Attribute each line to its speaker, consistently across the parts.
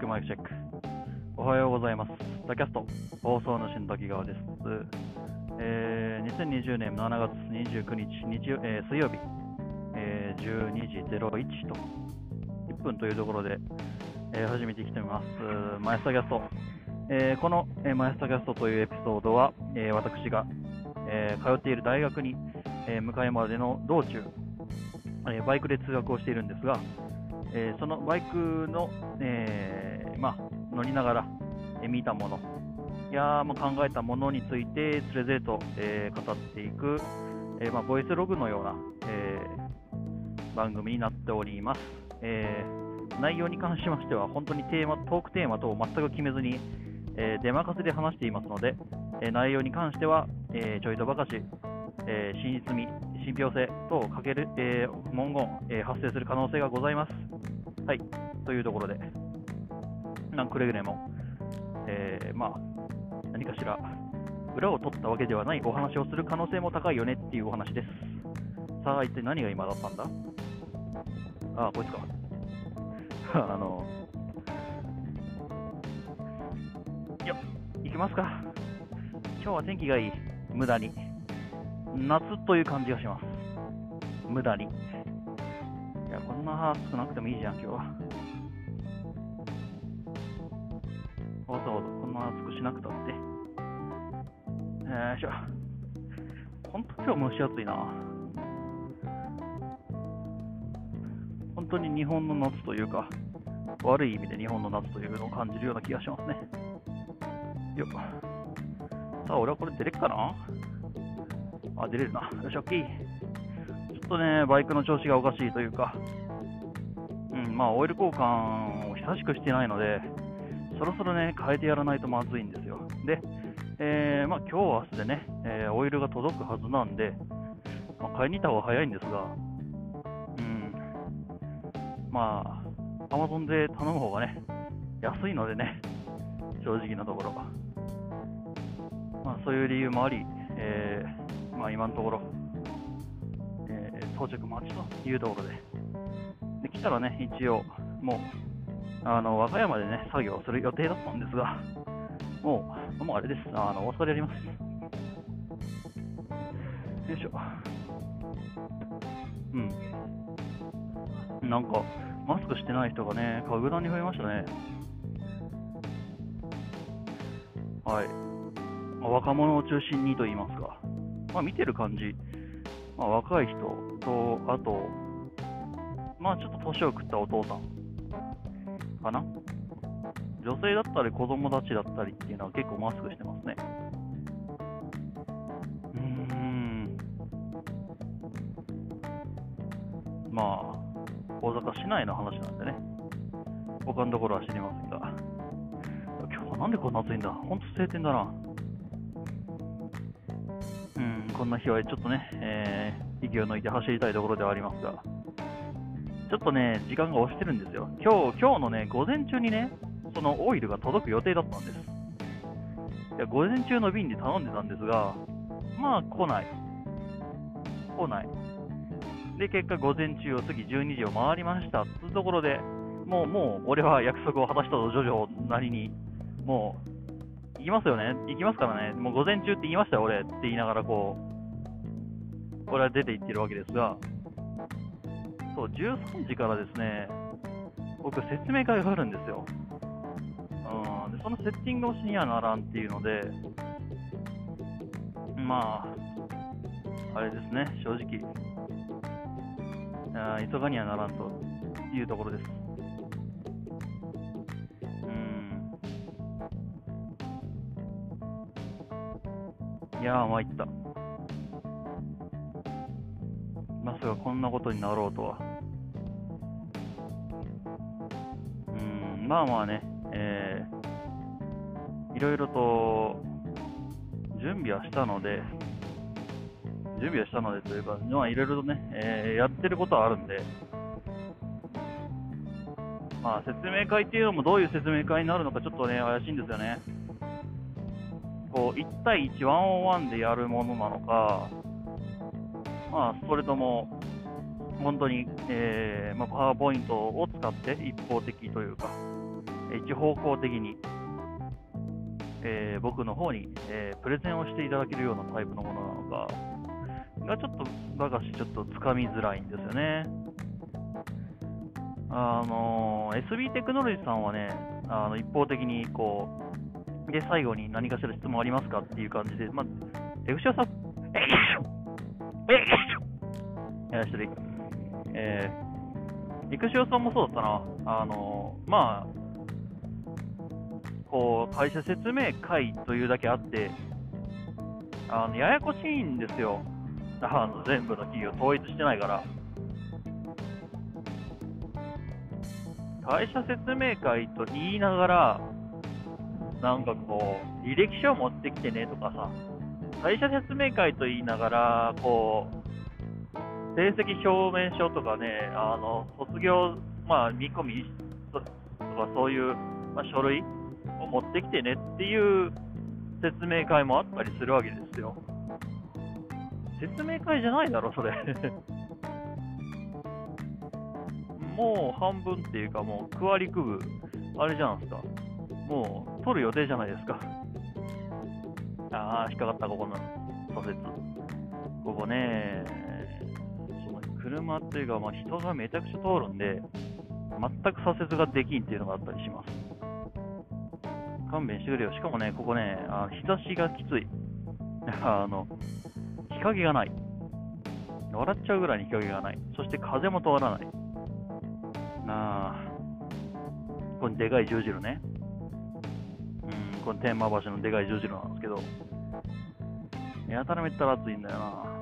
Speaker 1: マイクチェック。おはようございます。ザキャスト、放送主の滝川です。えー、2020年7月29日日曜、えー、水曜日、えー、12時01と1分というところで、えー、始めてきてみます。マイスタキャスト。えー、この、えー、マイスタキャストというエピソードは、えー、私が、えー、通っている大学に、えー、向かうまでの道中、えー、バイクで通学をしているんですが、えー、そのバイクの、えーまあ、乗りながら、え、見たものや、まあ、考えたものについてつれづれと、えー、語っていく、えーまあ、ボイスログのような、えー、番組になっております、え。内容に関しましては本当にテーマトークテーマ等を全く決めずに、えー、出任せで話していますので、え、内容に関しては、え、ちょいとばかし、え、真実味、信憑性等をかける、え、文言、え、発生する可能性がございます。はい、というところで、なんくれぐれも、えー、まあ、何かしら裏を取ったわけではないお話をする可能性も高いよねっていうお話です。さあ、一体何が今だったんだ？ああ、こいつか。あの、よ行きますか。今日は天気がいい。無駄に。夏という感じがします。無駄に。いや、こんな暑くなくてもいいじゃん、今日は。わざわざこんな暑くしなくたって。よいしょ。本当今日蒸し暑いな。本当に日本の夏というか、悪い意味で日本の夏というのを感じるような気がしますね。よっ。さあ、俺はこれ出れっかな？あ、出れるな。よし、オッケー。ちょっとね、バイクの調子がおかしいというか、うん、まあ、オイル交換を久しくしてないので、そろそろね、変えてやらないとまずいんですよ。で、えー、まあ、今日明日でね、えー、オイルが届くはずなんで、まあ、買いに行った方が早いんですが、うん、まあ、アマゾンで頼む方がね、安いのでね、正直なところ。まあ、そういう理由もあり、えー、まあ、今のところ、え、到着待ちというところで。で、来たらね、一応、もう、あの、和歌山でね、作業する予定だったんですが、もう、もうあれです。あの、お疲れやります。よいしょ。うん。なんか、マスクしてない人がね、格段に増えましたね。はい。まあ、若者を中心にと言いますか。まあ、見てる感じ、まあ、若い人と、あと、まあ、ちょっと年を食ったお父さんかな。女性だったり子供たちだったりっていうのは結構マスクしてますね。うーん。まあ、大阪市内の話なんでね。他のところは知りませんが。今日はなんでこんな暑いんだほんと晴天だな。うん、こんな日はちょっとね、えー、息を抜いて走りたいところではありますが。ちょっとね、時間が押してるんですよ。今日、今日のね、午前中にね、そのオイルが届く予定だったんです。いや、午前中の便で頼んでたんですが、まあ来ない。来ない。で、結果午前中を過ぎ12時を回りましたつうところで、もう、もう、俺は約束を果たしたと、ジョジョなりに、もう、行きますよね行きますからね。もう午前中って言いましたよ、俺って言いながら、こう、俺は出て行ってるわけですが、そう、13時からですね、僕、説明会があるんですよ。うん、でそのセッティングをしにはならんっていうので、まあ、あれですね、正直、あ急がにはならんというところです。うん。いやー、参った。なことになろうとは。うん、まあまあね、えー、いろいろと準備はしたので、準備はしたのでというか、まあいろいろとね、えー、やってることはあるんで、まあ説明会っていうのもどういう説明会になるのかちょっとね、怪しいんですよね。こう、1対1、ワンオンワンでやるものなのか、まあ、それとも、本当に、えーまあ、パワーポイントを使って一方的というか、一方向的に、えー僕の方に、えープレゼンをしていただけるようなタイプのものなのか、がちょっと、ばかしちょっとつかみづらいんですよね。あの SB テクノロジーさんはね、あの一方的にこう、で、最後に何かしら質問ありますかっていう感じで、まあ、エクションさん、えいしょえいしょやらしてる。えー、育種さんもそうだったな。あのまあ、こう、会社説明会というだけあって、あの、ややこしいんですよ。あの、全部の企業統一してないから。会社説明会と言いながら、なんかこう、履歴書を持ってきてねとかさ、会社説明会と言いながら、こう、成績表明書とかね、あの、卒業、まあ、見込みとかそういう、まあ、書類を持ってきてねっていう説明会もあったりするわけですよ。説明会じゃないだろ、それ。もう半分っていうか、もう区割り区分、あれじゃないですか。もう取る予定じゃないですか。ああ、引っかかった、ここの左折。ここね、車っていうか、まあ、人がめちゃくちゃ通るんで、全く左折ができんっていうのがあったりします。勘弁してくれよ。しかもね、ここね、あ日差しがきつい。あの、日陰がない。笑っちゃうぐらいに日陰がない。そして風も通らない。なあ、これでかい十字路ね。うん、この天満橋のでかい十字路なんですけど、やたらめったら暑いんだよな。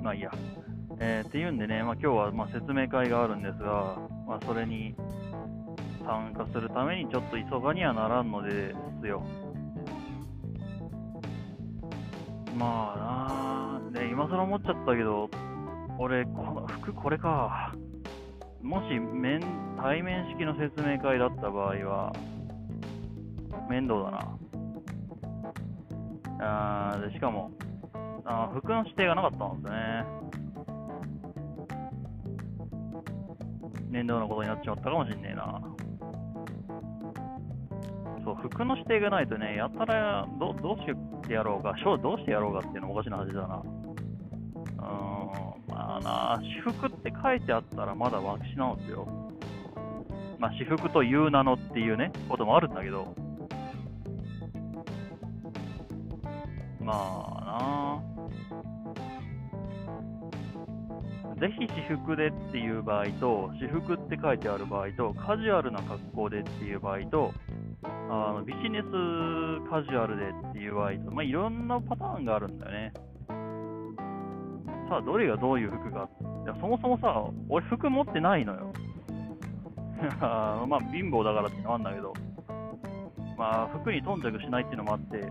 Speaker 1: まあいいや。えーっていうんでね、まあ、今日はまあ説明会があるんですが、まあ、それに参加するためにちょっと急がにはならんのですよ。まあなあ、ね、今更思っちゃったけど、俺、この服これか。もし面対面式の説明会だった場合は、面倒だな。あーでしかもあー、服の指定がなかったんですね。面倒なことになっちまったかもしんねえな。そう、服の指定がないとね、やたらどどうしてやろうか、ショーどうしてやろうかっていうのもおかしな話だな。うーん、まあな、私服って書いてあったらまだワクシなんですよ。まあ、私服という名のっていうね、こともあるんだけど。まあなぜひ私服でっていう場合と、私服って書いてある場合と、カジュアルな格好でっていう場合と、あのビジネスカジュアルでっていう場合と、まあ、いろんなパターンがあるんだよね。さあ、どれがどういう服がいやそもそもさ、俺服持ってないのよ。あのまあ、貧乏だからってのもあるんだけど、まあ、服に頓着しないっていうのもあって、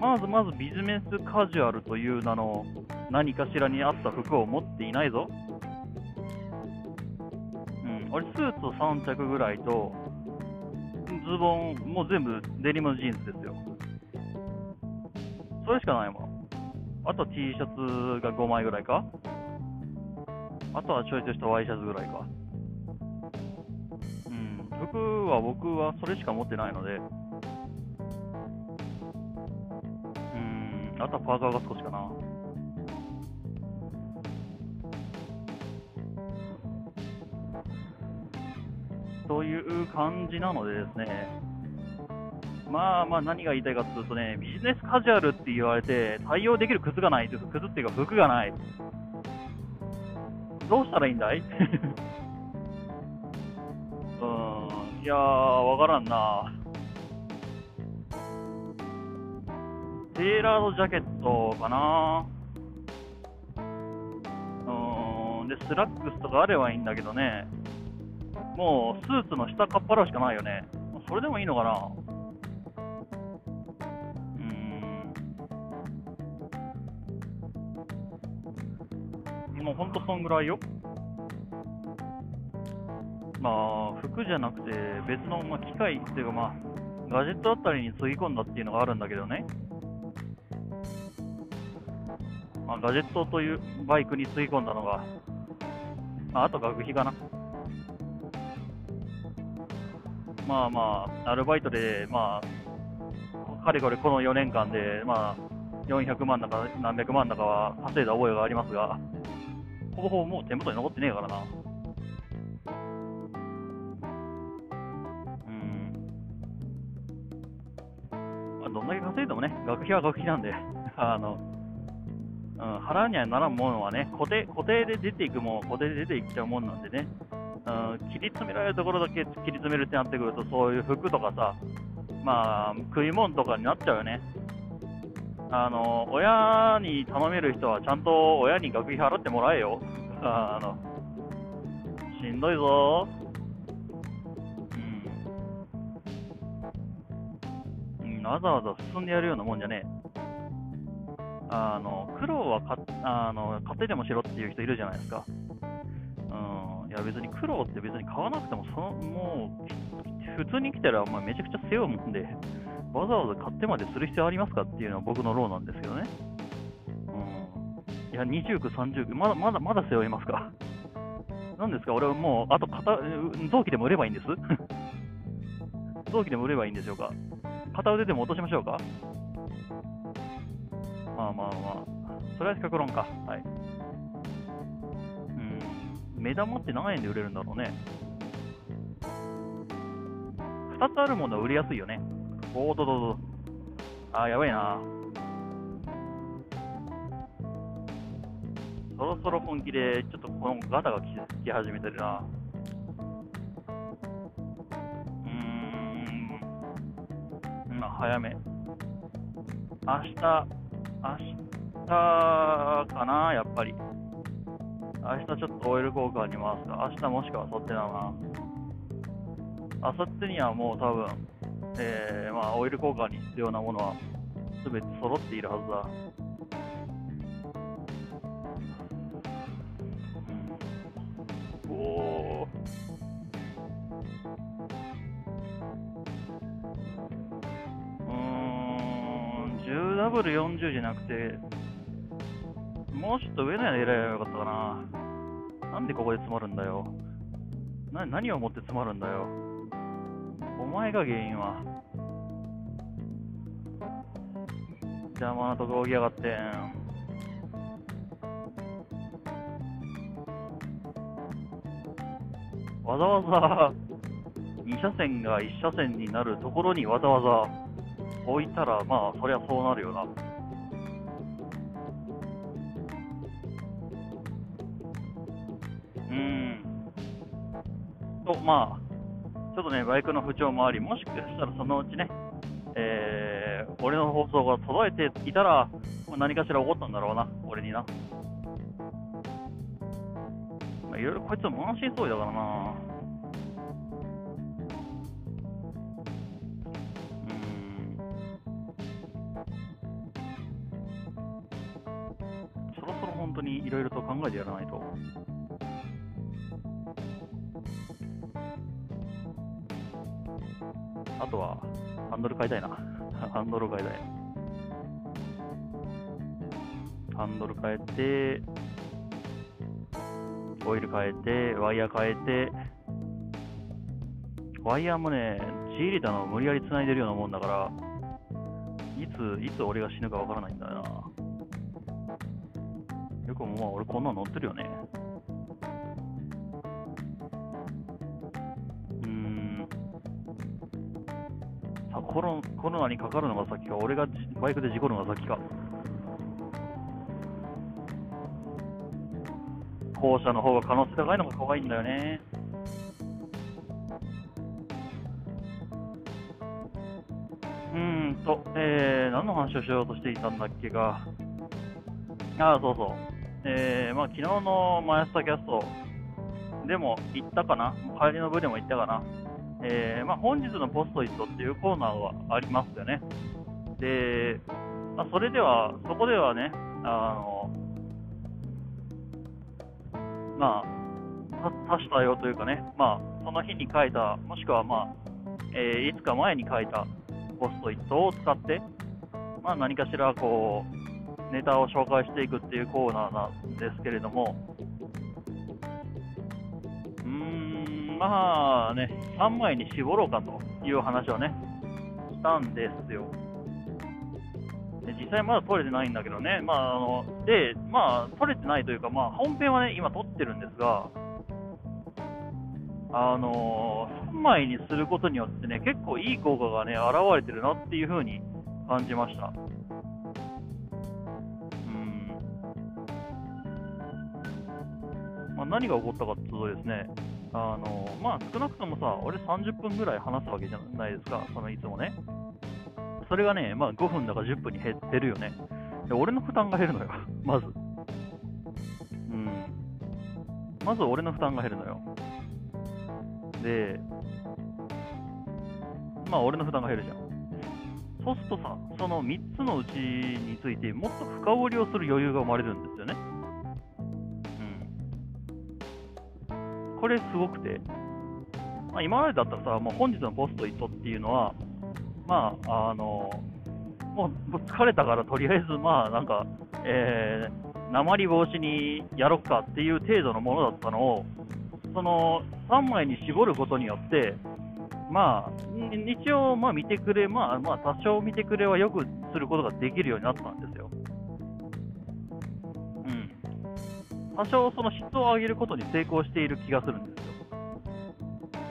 Speaker 1: まずまずビジネスカジュアルという名の何かしらに合った服を持っていないぞ。うん、俺スーツを3着ぐらいと、ズボンもう全部デニムジーンズですよ。それしかないもん。あと T シャツが5枚ぐらいかあとはちょいとしたワイシャツぐらいか。うん、服は僕はそれしか持ってないので、うん、あとはパーカーが少しかな。う感じなのでですね、まあまあ何が言いたいかというとね、ビジネスカジュアルって言われて対応できる靴がないです。靴っていうか服がない。どうしたらいいんだい？うん、いやー、わからんな。テーラードジャケットかな。うん、で、スラックスとかあればいいんだけどね。もうスーツの下かっぱらしかないよね。それでもいいのかなうん。もうほんとそんぐらいよ。まあ、服じゃなくて別の、まあ、機械っていうかまあ、ガジェットあたりにつぎ込んだっていうのがあるんだけどね。まあ、ガジェットというバイクにつぎ込んだのが、まああと学費かな。まあまあ、アルバイトで、まあ、かれこれこの4年間で、まあ、400万だか何百万だかは稼いだ覚えがありますが、ほぼほぼもう手元に残ってねえからな。うん。まあ、どんだけ稼いでもね、学費は学費なんで、あの、うん、払うにはならんものはね、固定固定で出ていくも、固定で出ていっちゃうもんなんでね、うん、切り詰められるところだけ切り詰めるってなってくると、そういう服とかさ、まあ、食い物とかになっちゃうよね。あの、親に頼める人はちゃんと親に学費払ってもらえよ。あの、しんどいぞ。うん。うん、わざわざ進んでやるようなもんじゃねえ。あの、苦労はかあの買ってでもしろっていう人いるじゃないですか。いや別に苦労って別に買わなくても、その、もう、普通に来たら、まあ、めちゃくちゃ背負うもんで、わざわざ買ってまでする必要ありますかっていうのは僕のローなんですけどね。うん。いや、20区、30区、まだまだまだ背負いますか。なんですか、俺はもう、あと片、臓器でも売ればいいんです？臓器でも売ればいいんでしょうか？片腕でも落としましょうか？まあまあまあ、それは極論か。はい。目玉って何円で売れるんだろうね。2つあるものは売りやすいよね。おーどどど。あー、やばいな。そろそろ本気で、ちょっとこのガタが来き始めてるな。うん。まあ、早め。明日、明日かな、やっぱり。明日ちょっとオイル交換に回すか。明日もしくは明後日だな。明後日にはもう多分、えーまあ、オイル交換に必要なものは全て揃っているはずだ。うん、おうーん 10W40 じゃなくてもうちょっと上のやで選べばよかったかななんでここで詰まるんだよな何をもって詰まるんだよお前が原因は。邪魔なとこ置きやがってん。わざわざ2車線が1車線になるところにわざわざ置いたら、まあ、そりゃそうなるよな。まあ、ちょっとね、バイクの不調もあり、もしかしたらそのうちね、えー、俺の放送が届いていたら、何かしら起こったんだろうな、俺にな。まあ、いろいろこいつは満身創痍だからな。ンドル変えたいな。ハンドル変えたい。ハンドル変えて、オイル変えて、ワイヤー変えて、ワイヤーもね、G 入れたのを無理やり繋いでるようなもんだから、いつ、いつ俺が死ぬかわからないんだよな。よくもまあ俺こんなの乗ってるよね。コロコロナにかかるのが先か、俺がバイクで事故るのが先か。後者の方が可能性高いのが怖いんだよね。うんと、えー、何の話をしようとしていたんだっけか。ああ、そうそう。えー、まあ昨日のマイスタキャストでも言ったかな帰りの部でも言ったかなえー、まあ本日のポストイットっていうコーナーがありますよね。で、まあ、それでは、そこではね、あの、まあ、多種多様というかね、まあ、その日に書いた、もしくはまあ、えーいつか前に書いたポストイットを使って、まあ何かしらこう、ネタを紹介していくっていうコーナーなんですけれども、ーん、まあね、3枚に絞ろうかという話をね、したんですよ。で実際まだ撮れてないんだけどね、まあ、あので、まあ、撮れてないというか、まあ、本編はね、今撮ってるんですが、あの3枚にすることによってね、結構いい効果がね、現れてるなっていう風に感じました。うんまあ、何が起こったかっていうとですね、あのまあ、少なくともさ、俺30分ぐらい話すわけじゃないですか、そのいつもね。それがね、まあ、5分だか10分に減ってるよね。で俺の負担が減るのよ、まず。うん。まず俺の負担が減るのよ。で、まあ俺の負担が減るじゃん。そうするとさ、その3つのうちについてもっと深掘りをする余裕が生まれるんですよね。これすごくて、まあ、今までだったらさ、もう本日のポストイットっていうのは、まあ、あの、もう疲れたからとりあえず、まあなんか、えー、鉛防止にやろっかっていう程度のものだったのを、その3枚に絞ることによって、まあ、一応、まあ見てくれ、まあ、まあ、多少見てくれはよくすることができるようになったんですよ。多少その質を上げることに成功している気がするんで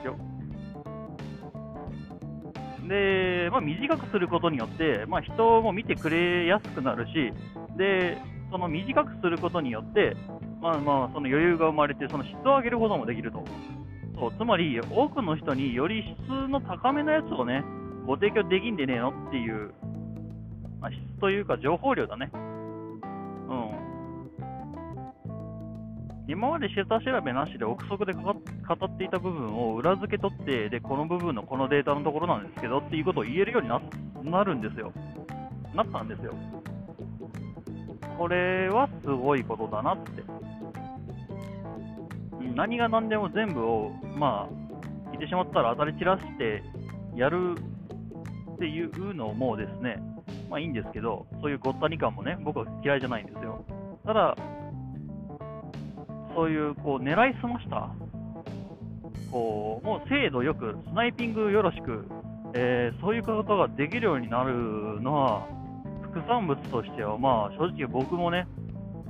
Speaker 1: すよ。で、まあ、短くすることによって、まあ、人も見てくれやすくなるし、で、その短くすることによって、まあまあ、その余裕が生まれて、その質を上げることもできると。そうつまり、多くの人により質の高めのやつをね、ご提供できんでねえのっていう、まあ、質というか情報量だね。うん。今まで下調べなしで憶測で語っていた部分を裏付け取って、で、この部分のこのデータのところなんですけどっていうことを言えるようにななるんですよ。なったんですよ。これはすごいことだなって。何が何でも全部を、まあ、言ってしまったら当たり散らしてやるっていうのもですね、まあいいんですけど、そういうごったに感もね、僕は嫌いじゃないんですよ。ただ、そういう、こう、狙いすました、こう、もう精度よく、スナイピングよろしく、えー、そういうことができるようになるのは、副産物としては、まあ、正直僕もね、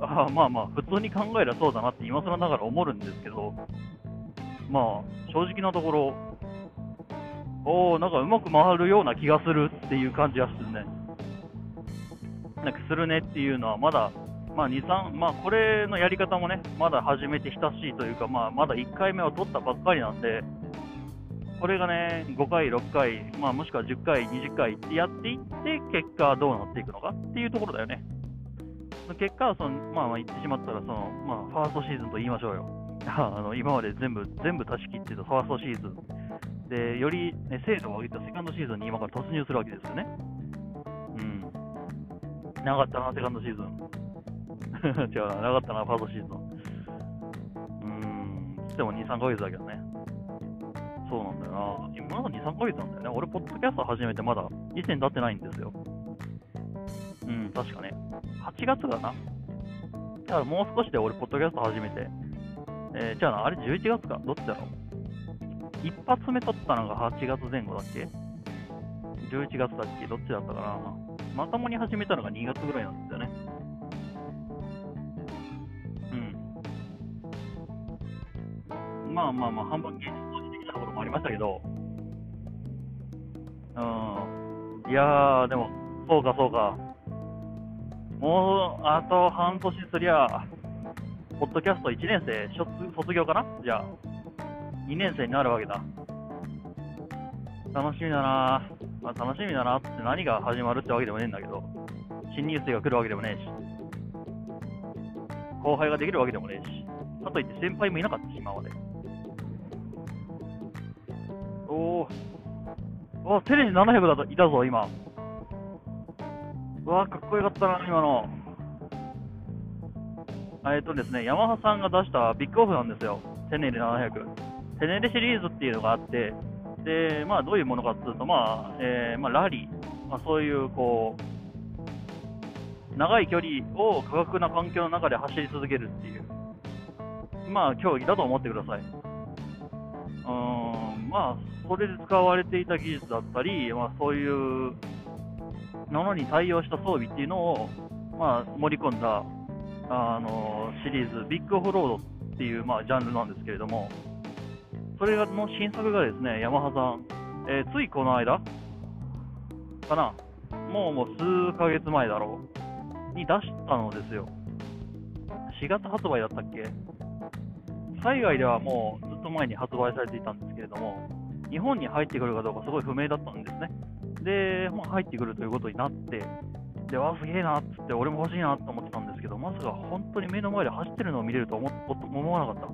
Speaker 1: あまあまあ、普通に考えりゃそうだなって今更ながら思うんですけど、まあ、正直なところ、おおなんかうまく回るような気がするっていう感じがするね。なんかするねっていうのは、まだ、まあ、2、3、まあ、これのやり方もね、まだ始めて親しいというか、まあ、まだ1回目を取ったばっかりなんで、これがね、5回、6回、まあ、もしくは10回、20回ってやっていって、結果どうなっていくのかっていうところだよね。結果はその、まあ、まあ言ってしまったらその、まあ、ファーストシーズンと言いましょうよ。あの今まで全部全部足し切ってたファーストシーズンで、より、ね、精度を上げたセカンドシーズンに今から突入するわけですよね。うん。長かったな、セカンドシーズン。違うな、かったな、ファーストシーズン。うーん、つっても2、3ヶ月だけどね。そうなんだよな。今まだ2、3ヶ月なんだよね。俺、ポッドキャスト始めてまだ1年経ってないんですよ。うん、確かね。8月だな。だからもう少しで俺、ポッドキャスト始めて。えー、じゃあ、あれ11月かどっちだろう一発目撮ったのが8月前後だっけ ?11 月だっけどっちだったかなまともに始めたのが2月ぐらいなんですよね。まあまあまあ、半分現実逃避的なところもありましたけど、うん。いやー、でも、そうかそうか。もう、あと半年すりゃ、ポッドキャスト1年生、卒業かな？じゃあ、2年生になるわけだ。楽しみだなまあ、楽しみだなって何が始まるってわけでもねえんだけど、新入生が来るわけでもねえし、後輩ができるわけでもねえし、かといって先輩もいなかったし、今まで。おー、おテレビ700だといたぞ、今。うわかっこよかったな、今の。えっとですね、ヤマハさんが出したビッグオフなんですよ。テネレ700。テネレシリーズっていうのがあって、で、まあ、どういうものかっていうと、まあ、えー、まあ、ラリー、まあ、そういう、こう、長い距離を過酷な環境の中で走り続けるっていう、まあ、競技だと思ってください。うん、まあ、それで使われていた技術だったり、まあ、そういうものに対応した装備っていうのを、まあ、盛り込んだあのシリーズ、ビッグオフロードっていう、まあ、ジャンルなんですけれども、それの新作がですね、ヤマハさん、えーついこの間かな、もうもう数ヶ月前だろう、に出したのですよ。4月発売だったっけ？海外ではもうずっと前に発売されていたんですけれども、日本に入ってくるかどうかすごい不明だったんですね。で、まあ、入ってくるということになって、で、わ、すげえなっつって、俺も欲しいなと思ってたんですけど、まさか本当に目の前で走ってるのを見れると思思わなかった。う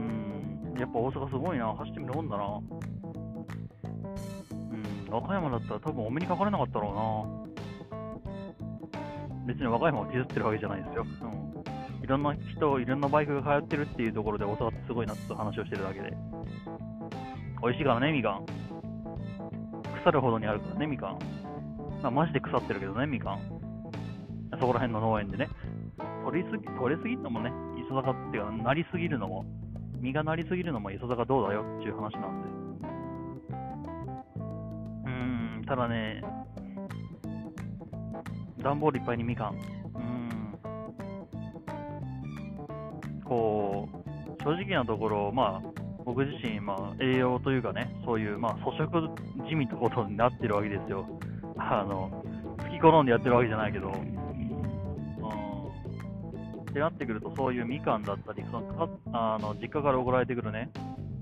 Speaker 1: ん、やっぱ大阪すごいな、走ってみるもんだな。うん、和歌山だったら多分お目にかかれなかったろうな。別に和歌山をディスってるわけじゃないですよ。うんいろんな人、いろんなバイクが通ってるっていうところで大阪ってすごいなって話をしてるだけで。美味しいからね、みかん。腐るほどにあるからね、みかん。まあ、マジで腐ってるけどね、みかん。そこら辺の農園でね。取りすぎ、取れすぎるのもね、磯坂っていうか、なりすぎるのも、実がなりすぎるのも磯坂どうだよっていう話なんで。うーん、ただね、段ボールいっぱいにみかん。うーん。こう、正直なところ、まあ、僕自身、まあ、栄養というかね、そういう、まあ、粗食じみたことになってるわけですよ。あの、好き好んでやってるわけじゃないけど、うん。ってなってくると、そういうみかんだったり、そのかあの実家から送られてくるね、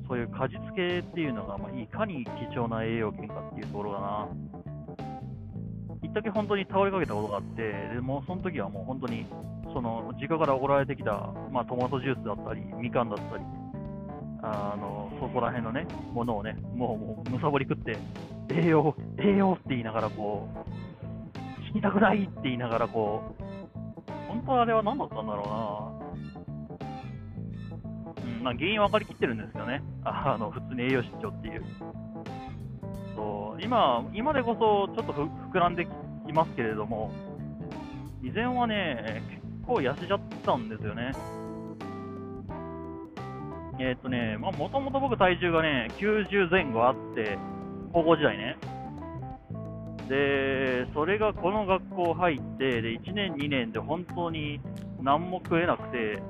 Speaker 1: そういう果実系っていうのが、まあ、いかに貴重な栄養源かっていうところだな。一時本当に倒れかけたことがあって、でもその時はもう本当に、その実家から送られてきた、まあ、トマトジュースだったり、みかんだったり、あのそこら辺のね、ものをね、もうむさぼり食って、栄養、栄養って言いながらこう、死にたくないって言いながらこう、本当はあれは何だったんだろうな。うん、まあ原因分かりきってるんですけどね。あの、普通に栄養失調っていう。そう、今、今でこそちょっとふ膨らんできますけれども、以前はね、結構痩せちゃったんですよね。えーっとね、まあ、もともと僕体重がね、90前後あって、高校時代ね。で、それがこの学校入って、で、1年、2年で本当に何も食えなくて、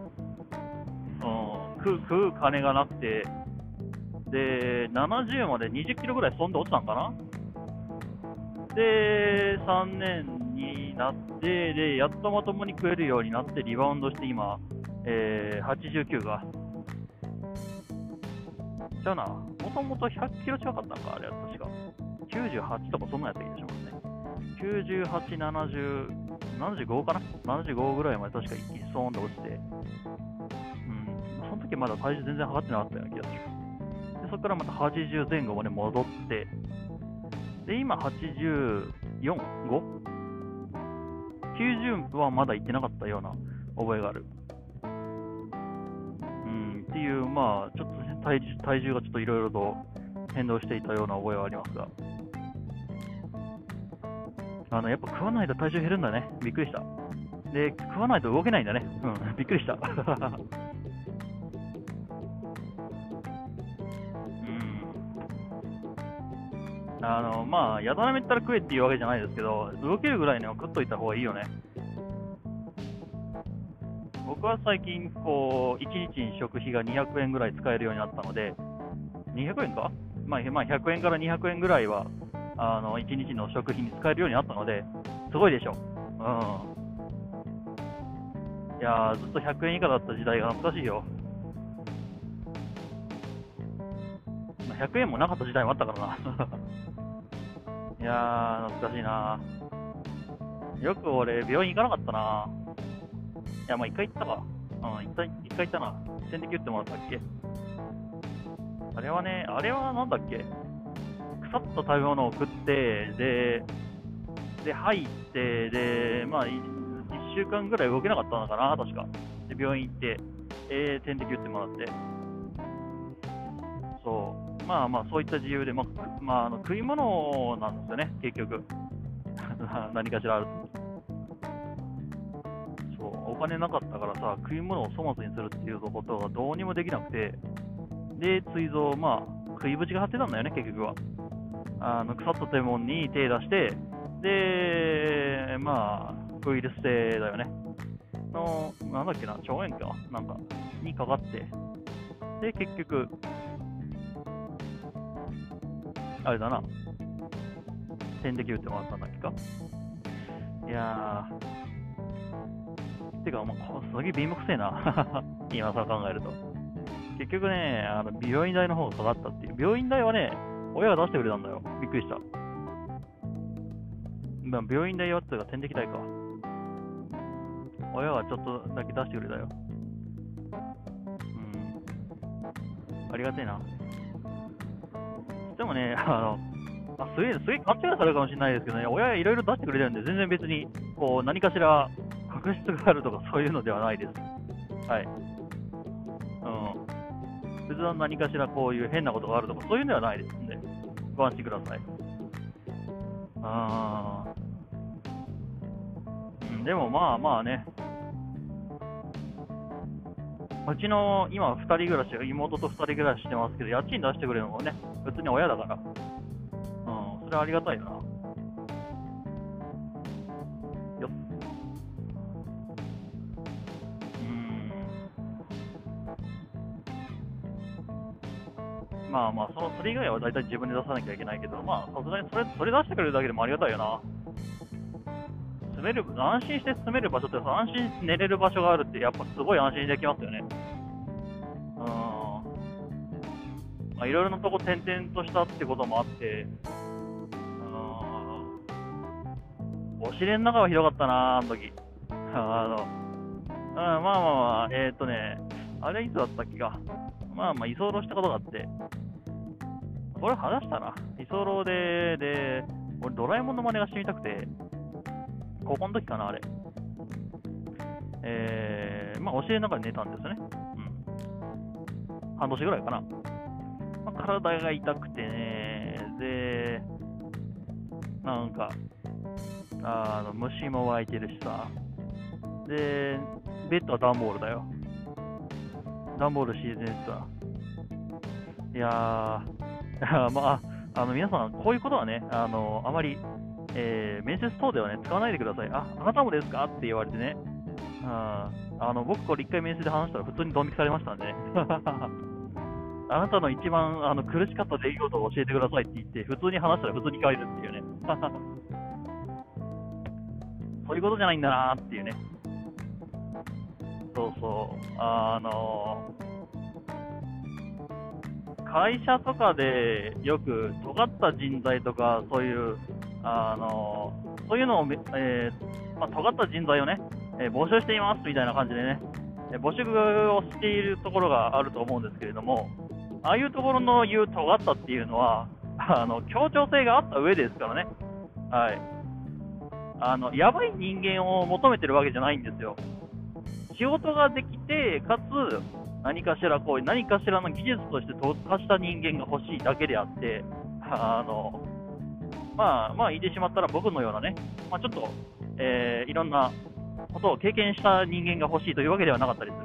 Speaker 1: うん、食う、食う金がなくて、で、70まで20キロぐらい飛んで落ちたんかなで、3年になって、で、やっとまともに食えるようになって、リバウンドして今、えー、89が。ゃあな、もともと100キロ近かったんか、あれは確か。98とかそんなんやった気がしますね。98、70、75かな ?75 ぐらいまで確か一気にスーンと落ちて。うん。その時まだ体重全然測ってなかったような気がする。で、そこからまた80前後まで戻って、で、今84、5? 90はまだ行ってなかったような覚えがある。うん、っていう、まあ、ちょっと体重体重がちょっといろいろと変動していたような覚えはありますが。あの、やっぱ食わないと体重減るんだね。びっくりした。で、食わないと動けないんだね。うん、びっくりした。うん。あの、まあ、やたらめったら食えっていうわけじゃないですけど、動けるぐらいには食っといた方がいいよね。僕は最近、こう、1日に食費が200円ぐらい使えるようになったので、200円か？まあ、まあ、100円から200円ぐらいは、あの、1日の食費に使えるようになったので、すごいでしょ。うん。いやー、ずっと100円以下だった時代が懐かしいよ。100円もなかった時代もあったからな。いやー、懐かしいな。よく俺、病院行かなかったな。いや、まあ、一回行ったか。うん、一回、一回行ったな。点滴打ってもらったっけ？あれはね、あれはなんだっけ？腐った食べ物を食って、で、で、入って、で、まあ、い一週間ぐらい動けなかったのかな、確か。で、病院行って、えー、点滴打ってもらって。そう。まあまあ、そういった自由で、まあ、まあ、あの食い物なんですよね、結局。何かしらある。お金なかったからさ、食い物を粗末にするっていうことがどうにもできなくて、で、追蔵、まあ、食いぶちが張ってたんだよね、結局は。あの腐った建物に手出して、で、まあ、ウイルス性だよね。の、なんだっけな、腸炎かなんか、にかかって、で、結局、あれだな、点滴打ってもらったんだっけか。いやー、てか、まあ、すげえ貧乏くせえな、今さ考えると。結局ね、あの病院代の方がかかったっていう。病院代はね、親が出してくれたんだよ。びっくりした。まあ、病院代はっていうか点滴代か。親がちょっとだけ出してくれたよ。うん。ありがてえな。でもね、あの、あすげえ、すげえ勘違いされるかもしれないですけどね、親いろいろ出してくれてるんで、全然別に、こう、何かしら確執があるとかそういうのではないです。はい。うん。別に何かしらこういう変なことがあるとか、そういうのではないですんで、ご安心ください。あー。うん、でもまあまあね、うちの今、2人暮らし、妹と2人暮らししてますけど、家賃出してくれるのもね、別に親だから、うん、それはありがたいな。まあまあその、それ以外は大体自分で出さなきゃいけないけど、まあ、さすがにそれそれ出してくれるだけでもありがたいよな。住める、安心して住める場所って、安心して寝れる場所があるって、やっぱすごい安心できますよね。うん。まあ、いろいろなとこ転々としたってこともあって、うん。お尻の中はひどかったな、あの時。あの、うん、まあまあまあ、えー、っとね、あれいつだったっけか。まあまあ、居候したことがあって、これ話したな。居候で、で、俺ドラえもんの真似がしてみたくて、高校の時かな、あれ。えー、まあ、教えながら寝たんですね。うん。半年ぐらいかな。まあ、体が痛くてね、で、なんか、あの虫も湧いてるしさ。で、ベッドは段ボールだよ。段ボールシーズンさ。いやー、まあ、あの皆さん、こういうことはね、あのあまりえー、面接等ではね、使わないでください。あ、あなたもですか？って言われてね。ああの僕、これ一回面接で話したら普通にドン引きされましたんでね。あなたの一番あの苦しかった出来事を教えてくださいって言って、普通に話したら普通に帰るっていうね。そういうことじゃないんだなっていうね。そうそう。あの会社とかでよく尖った人材とか、そういうあのそういうのを、えー、まあ、尖った人材をね、えー、募集していますみたいな感じでね、え募集をしているところがあると思うんですけれども、ああいうところの言う尖ったっていうのは、あの協調性があった上ですからね、はい、あのやばい人間を求めてるわけじゃないんですよ。仕事ができて、かつ何かしらこう何かしらの技術として特化した人間が欲しいだけであって、あのまあ、まあ、言ってしまったら僕のようなね、まあ、ちょっと、えー、いろんなことを経験した人間が欲しいというわけではなかったりする。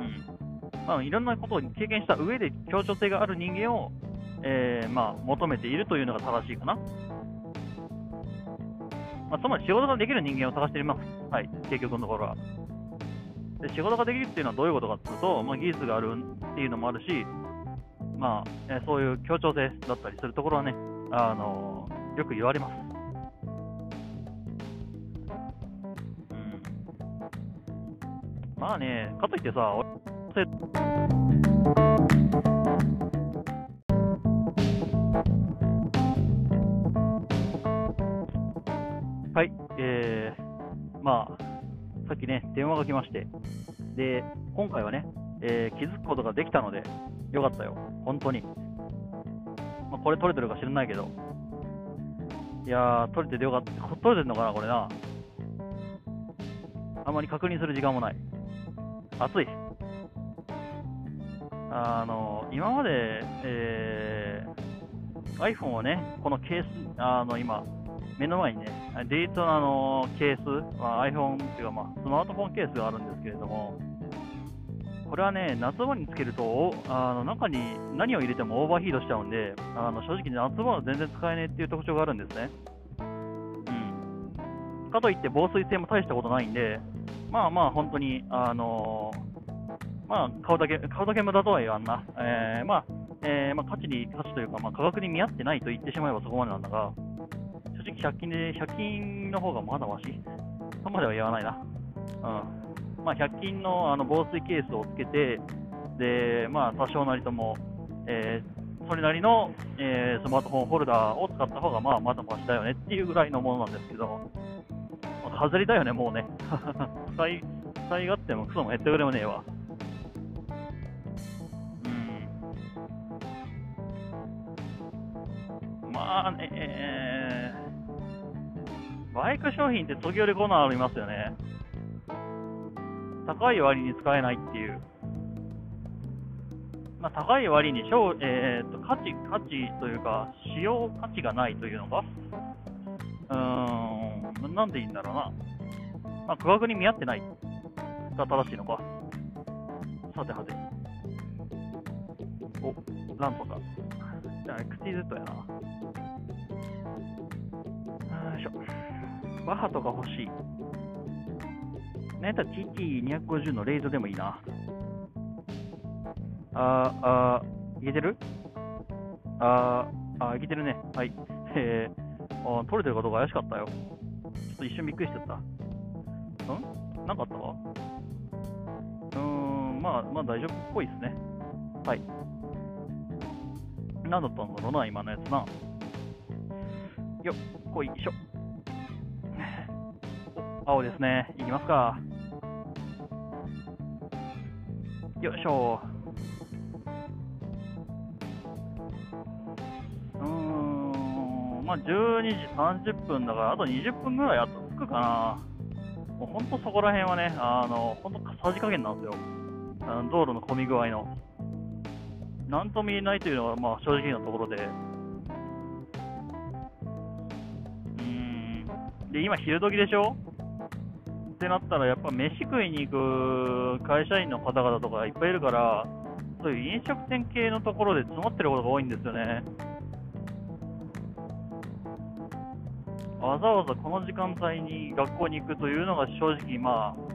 Speaker 1: うん。まあ、いろんなことを経験した上で協調性がある人間を、えー、まあ、求めているというのが正しいかな。まあ、つまり仕事ができる人間を探しています。はい、結局のところは。で仕事ができるっていうのはどういうことかっていうと、まあ、技術があるっていうのもあるし、まあ、えそういう協調性だったりするところはね、あのよく言われます。うん、まあね、かといってさ、はい、えー、まあ、さっきね、電話が来まして、で、今回はね、えー、気づくことができたので、よかったよ、本当に。まあ、これ撮れてるか知らないけど。いやー、撮れててよかった。撮れてんのかな、これな。あまり確認する時間もない。暑い。あの、今まで、えー、iPhone をね、このケース、あの、今、目の前にね、デートのあのケース、まあ、iPhone っていうか、まあ、スマートフォンケースがあるんですけれども、これはね、夏場につけると、あの中に何を入れてもオーバーヒートしちゃうんで、あの正直、夏場は全然使えねえっていう特徴があるんですね。うん。かといって防水性も大したことないんで、まあまあ、本当に、あのーまあ、買うだけ、買うだけ無駄とは言わんな。えー、まあ、えーまあ、価値に、価値というか、まあ、価格に見合ってないと言ってしまえばそこまでなんだが、正直100均で、100均の方がまだマシ？そこまでは言わないな。うん。まあ、100均のあの防水ケースをつけて、で、まあ、多少なりとも、えーそれなりの、えースマートフォンホルダーを使った方が、まあ、まだマシだよねっていうぐらいのものなんですけど、まあ外れだよね、もうね。使い、使い勝手もクソも減ってくれもねえわ。うん。まあね、えーバイク商品って時折こんなのありますよね。高い割に使えないっていう。まあ、高い割に、えー、と価値、価値というか、使用価値がないというのか、うーん、なんでいいんだろうな。まあ、価格に見合ってないが正しいのか。さてはて。お、なんとか。じゃあ、XTZ やな。よいしょ。バハとか欲しい。なんやったら TT250 のレイドでもいいな。あー、あー、いけてる？あー、あー、いけてるね。はい。えー、あー取れてるかどうか怪しかったよ。ちょっと一瞬びっくりしちゃった。ん？なかあったかうーん、まあ、まあ大丈夫っぽいですね。はい。何だったんだろうな、今のやつな。よっ、こいしょ。青ですね。いきますか。よいしょ。うん、まあ、12時30分だから、あと20分ぐらいあと着くかな。もうほんとそこら辺はね、あの、ほんとさじ加減なんですよ。あの道路の混み具合の。なんとも言えないというのが、まあ、正直なところで。うーん。で、今、昼時でしょ？ってなったら、やっぱ飯食いに行く会社員の方々とかいっぱいいるから、そういう飲食店系のところで詰まってることが多いんですよね。わざわざこの時間帯に学校に行くというのが正直、まあ、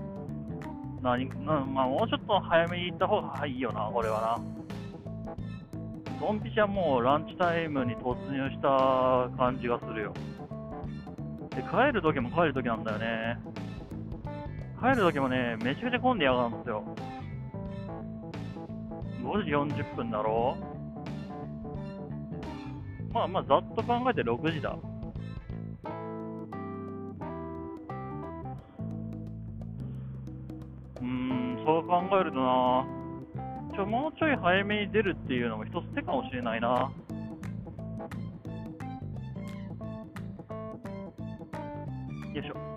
Speaker 1: 何なまあ、もうちょっと早めに行った方がいいよな、これはな。ドンピシャもうランチタイムに突入した感じがするよ。で、帰る時も帰る時なんだよね。帰る時もね、めちゃくちゃ混んでやがるんですよ。5時40分だろ？まあまあ、ざっと考えて6時だ。うーん、そう考えるとな、ちょ、もうちょい早めに出るっていうのも一つ手かもしれないな。よいしょ。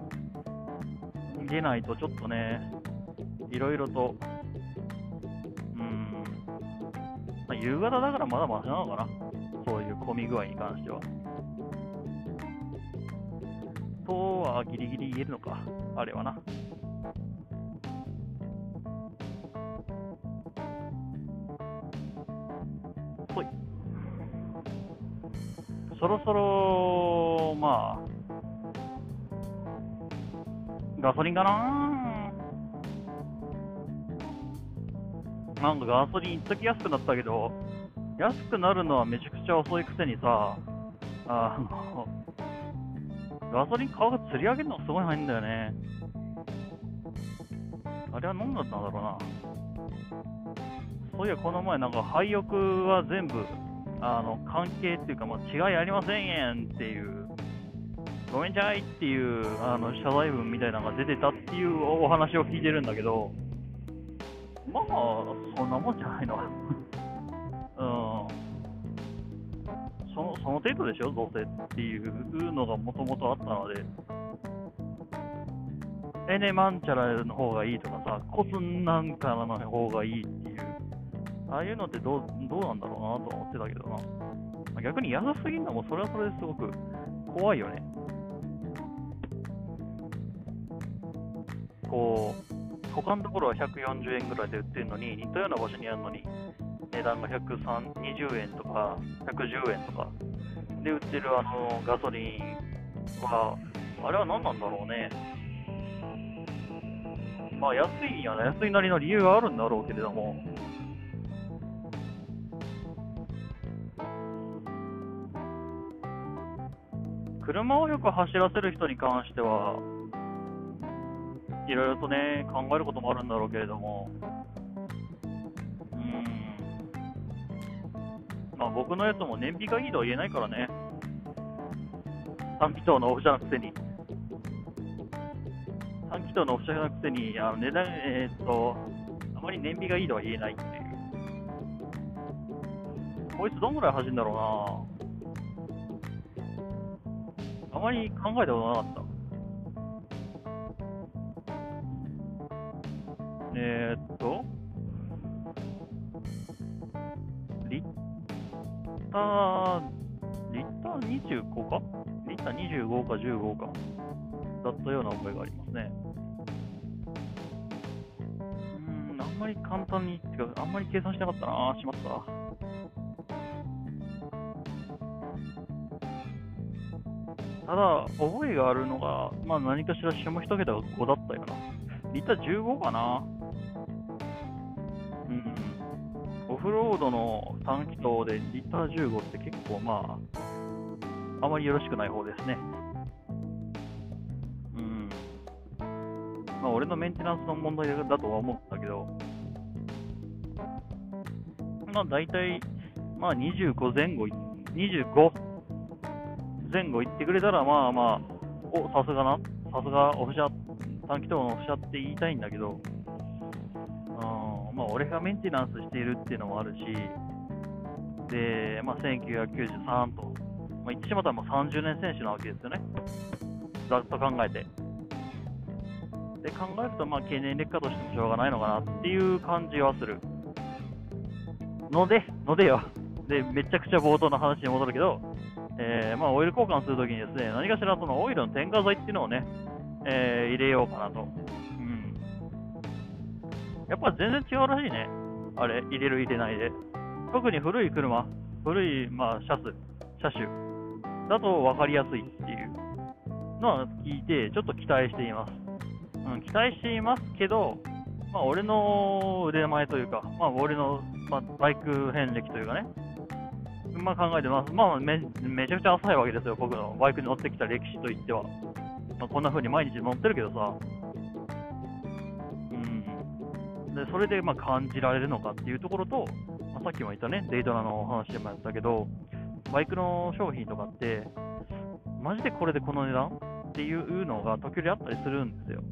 Speaker 1: 出ないとちょっとね、いろいろと、うん、まあ、夕方だからまだマシなのかな。そういう混み具合に関しては。とはギリギリ言えるのか、あれはな。ほい。そろそろ、まあ、ガソリンかな？なんかガソリン一時安くなったけど、安くなるのはめちゃくちゃ遅いくせにさ、あの、ガソリン顔が釣り上げるのがすごい早いんだよね。あれは何だったんだろうな。そういや、この前なんか廃屋は全部、あの、関係っていうか、まあ、違いありませんやんっていう、ごめんちゃいっていう、あの、謝罪文みたいなのが出てたっていうお話を聞いてるんだけど、まあ、そんなもんじゃないの。うん。その、その程度でしょ、どうせっていうのがもともとあったので。エネマンチャラの方がいいとかさ、コスンなんかの方がいいっていう、ああいうのってどうどうなんだろうなと思ってたけどな。逆に安すぎるのもそれはそれですごく怖いよね。こう、他のところは140円ぐらいで売ってるのに、似たような場所にあるのに、値段が120円とか110円とか。で売ってるあのガソリンは、あれは何なんだろうね。まあ安いんやな、安いなりの理由があるんだろうけれども、車をよく走らせる人に関しては、いろいろとね、考えることもあるんだろうけれども、うん、まあ僕のやつも燃費がいいとは言えないからね、短気筒のオフ車のくせに。短気筒のオフ車のくせに、あの値段、えーっと、あまり燃費がいいとは言えないっていう。こいつどんぐらい走るんだろうなあまり考えたことなかった。えー、っと、リッター、リッター25か？リッター25か15かだったような覚えがありますね。うん、あんまり簡単に、てか、あんまり計算しなかったなしまった。ただ、覚えがあるのが、まあ何かしら下一桁が5だったよな。リッター15かなフロードの短気筒でリッター15って結構まあ、あまりよろしくない方ですね。うん。まあ俺のメンテナンスの問題だとは思ったけど、まあ大体、まあ25前後、25前後行ってくれたら、まあまあ、お、さすがな、さすがオフ車、短気筒のオフ車って言いたいんだけど、まあ俺がメンテナンスしているっていうのもあるし、で、まあ1993と、まあ言ってしまったらもう30年選手なわけですよね。ざっと考えて。で、考えると、まあ経年劣化としてもしょうがないのかなっていう感じはする。ので、のでよ。で、めちゃくちゃ冒頭の話に戻るけど、えーまあ、オイル交換するときにですね、何かしらそのオイルの添加剤っていうのをね、えー入れようかなと。やっぱ全然違うらしいね。あれ、入れる入れないで。特に古い車、古い、まあ、車種、車種だと分かりやすいっていうのは聞いて、ちょっと期待しています。うん、期待していますけど、まあ、俺の腕前というか、まあ、俺の、まあ、バイク遍歴というかね、まあ考えてます。まあめ、めちゃくちゃ浅いわけですよ、僕のバイクに乗ってきた歴史といっては。まあ、こんな風に毎日乗ってるけどさ。で、それでまあ感じられるのかっていうところと、まあ、さっきも言ったね、デイトナの話でもやったけど、バイクの商品とかって、マジでこれでこの値段っていうのが時折あったりするんですよ。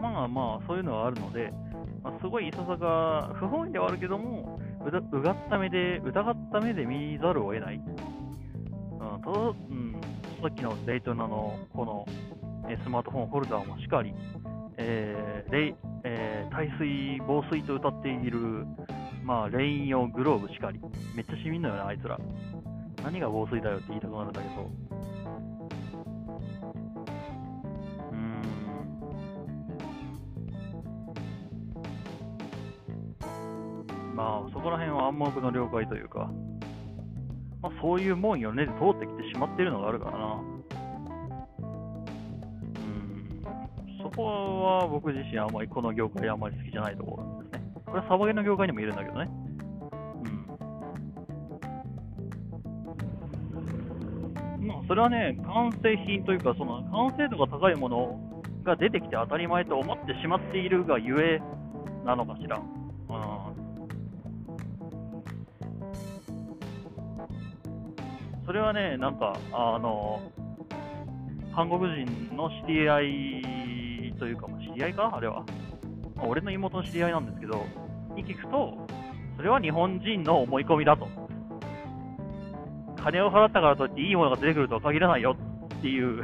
Speaker 1: まあまあ、そういうのはあるので、まあ、すごいいささか不本意ではあるけども、うだうがった目で、疑った目で見ざるを得ない。うん、ただ、うん、さっきのデイトナのこのえスマートフォンホルダーもしかり、えーレイえー耐水、防水と歌っている、まあ、レイン用グローブしかり、めっちゃしみんのよね、あいつら。何が防水だよって言いたくなるんだけど。うん。まあ、そこら辺は暗黙の了解というか、まあ、そういうもんよねで通ってきてしまっているのがあるからな。そこは僕自身あんまりこの業界あんまり好きじゃないところですね。これはサバゲの業界にもいるんだけどね。うん。まあ、それはね、完成品というか、その完成度が高いものが出てきて当たり前と思ってしまっているがゆえなのかしら。うん。それはね、なんか、あの、韓国人の知り合いというか、まあ知り合いかあれは。まあ俺の妹の知り合いなんですけど、に聞くと、それは日本人の思い込みだと。金を払ったからといっていいものが出てくるとは限らないよっていう、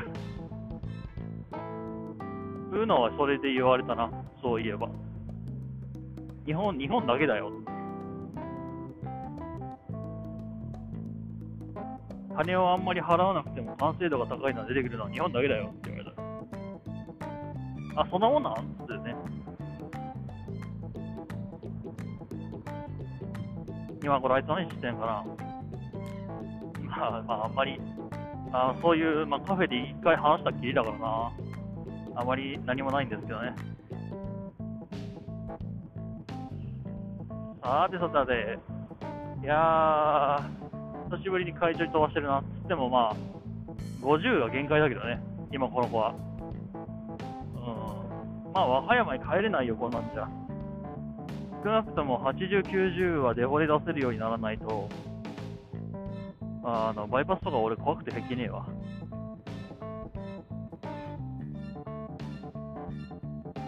Speaker 1: そういうのはそれで言われたな、そういえば。日本、日本だけだよ。金をあんまり払わなくても完成度が高いのは出てくるのは日本だけだよって言われた。あ、そんなもんなんですよね。今頃あいつ何してんかな。まあ、まあ、あんまり、あそういう、まあ、カフェで一回話したっきりだからな。あまり何もないんですけどね。さてさて、いやー、久しぶりに会場に飛ばしてるなっつってもまあ、50が限界だけどね、今この子は。まあ、和歌山に帰れないよ、こんなんじゃ。少なくとも80、90はデフォで出せるようにならないと、あの、バイパスとか俺怖くて平気ねえわ。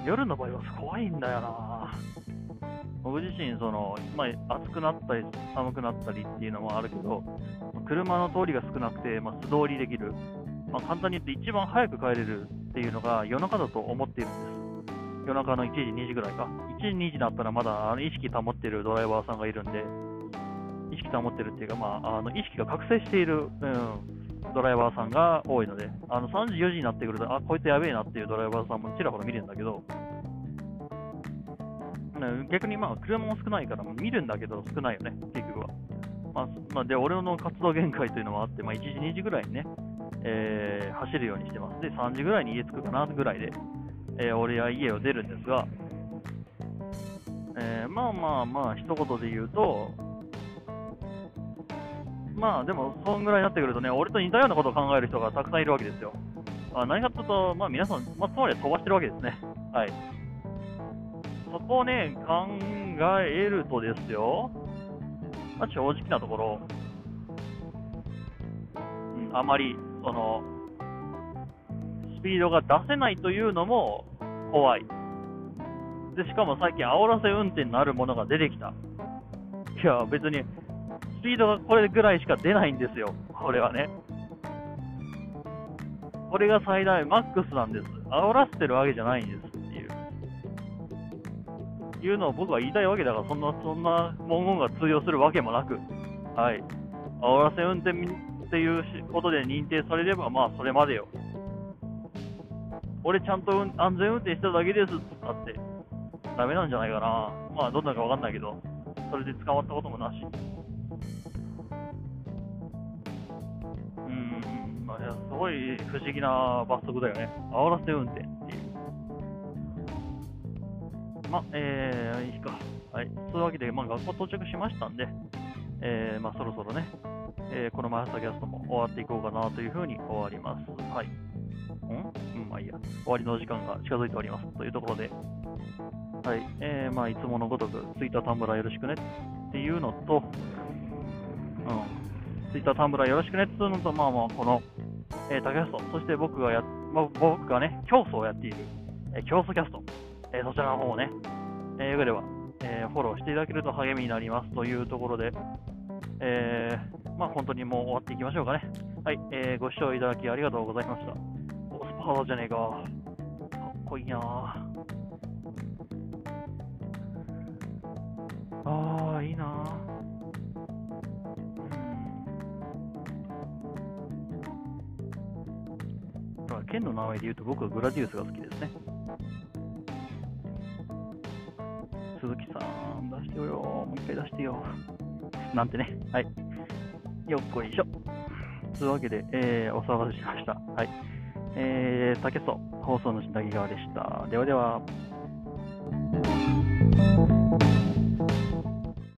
Speaker 1: 夜のバイパス怖いんだよな僕自身その、まあ、暑くなったり寒くなったりっていうのもあるけど、車の通りが少なくて、まあ、素通りできる、まあ、簡単に言って一番早く帰れるっていうのが夜中だと思っているんです。夜中の1時、2時ぐらいか。1時、2時だったらまだあの意識保ってるドライバーさんがいるんで、意識保ってるっていうか、まあ、あの意識が覚醒している、うん、ドライバーさんが多いので、あの3時、4時になってくると、あ、こいつやべえなっていうドライバーさんもちらほら見るんだけど、逆にまあ車も少ないから見るんだけど少ないよね、結局は。まあ、まあ、で、俺の活動限界というのもあって、まあ、1時、2時ぐらいにね、えー、走るようにしてます。で、3時ぐらいに家着くかなぐらいで、えー、俺は家を出るんですが、えー、まあまあまあ、一言で言うと、まあでも、そんぐらいになってくるとね、俺と似たようなことを考える人がたくさんいるわけですよ。あ何かというと、まあ皆さん、まあ、つまり飛ばしてるわけですね。はい。そこをね、考えるとですよ、まあ、正直なところ、うん、あまり、その、スピードが出せないというのも怖い。で、しかも最近煽らせ運転のあるものが出てきた。いや、別に、スピードがこれぐらいしか出ないんですよ。これはね。これが最大マックスなんです。煽らせてるわけじゃないんです。っていうのを僕は言いたいわけだから、そんな、そんな文言が通用するわけもなく、はい。煽らせ運転っていうことで認定されれば、まあ、それまでよ。俺ちゃんと安全運転しただけですってって、ダメなんじゃないかな。まあ、どんなかわかんないけど、それで捕まったこともなし。うん、まあ、いやすごい不思議な罰則だよね。煽らせ運転っていう。ま、えー、いいか。はい。そういうわけで、まあ、学校到着しましたんで、えー、まあ、そろそろね、えー、このマスターキャストも終わっていこうかなというふうに終わります。はい。うん、まあいいや。終わりの時間が近づいております。というところで、はい。えー、まあ、いつものごとく、ツイッター、タンブラーよろしくねっていうのと、うん。ツイッター、タンブラーよろしくねっていうのと、まあまあ、この、えー、タキャスト、そして僕がや、まあ、僕がね、競争をやっている、えー、競争キャスト。えー、そちらの方をね、えー、よければ、えー、フォローしていただけると励みになりますというところで、えー、まあ本当にもう終わっていきましょうかね。はい、えー、ご視聴いただきありがとうございました。おスパーじゃねえか。かっこいいなああ、いいなうん。剣の名前で言うと僕はグラディウスが好きですね。鈴木さん、出してよもう一回出してよ。なんてね。はい。よっこいしょ。というわけで、えー、お騒がせしました。はい。えー、竹そ放送主、なぎ川でした。ではでは。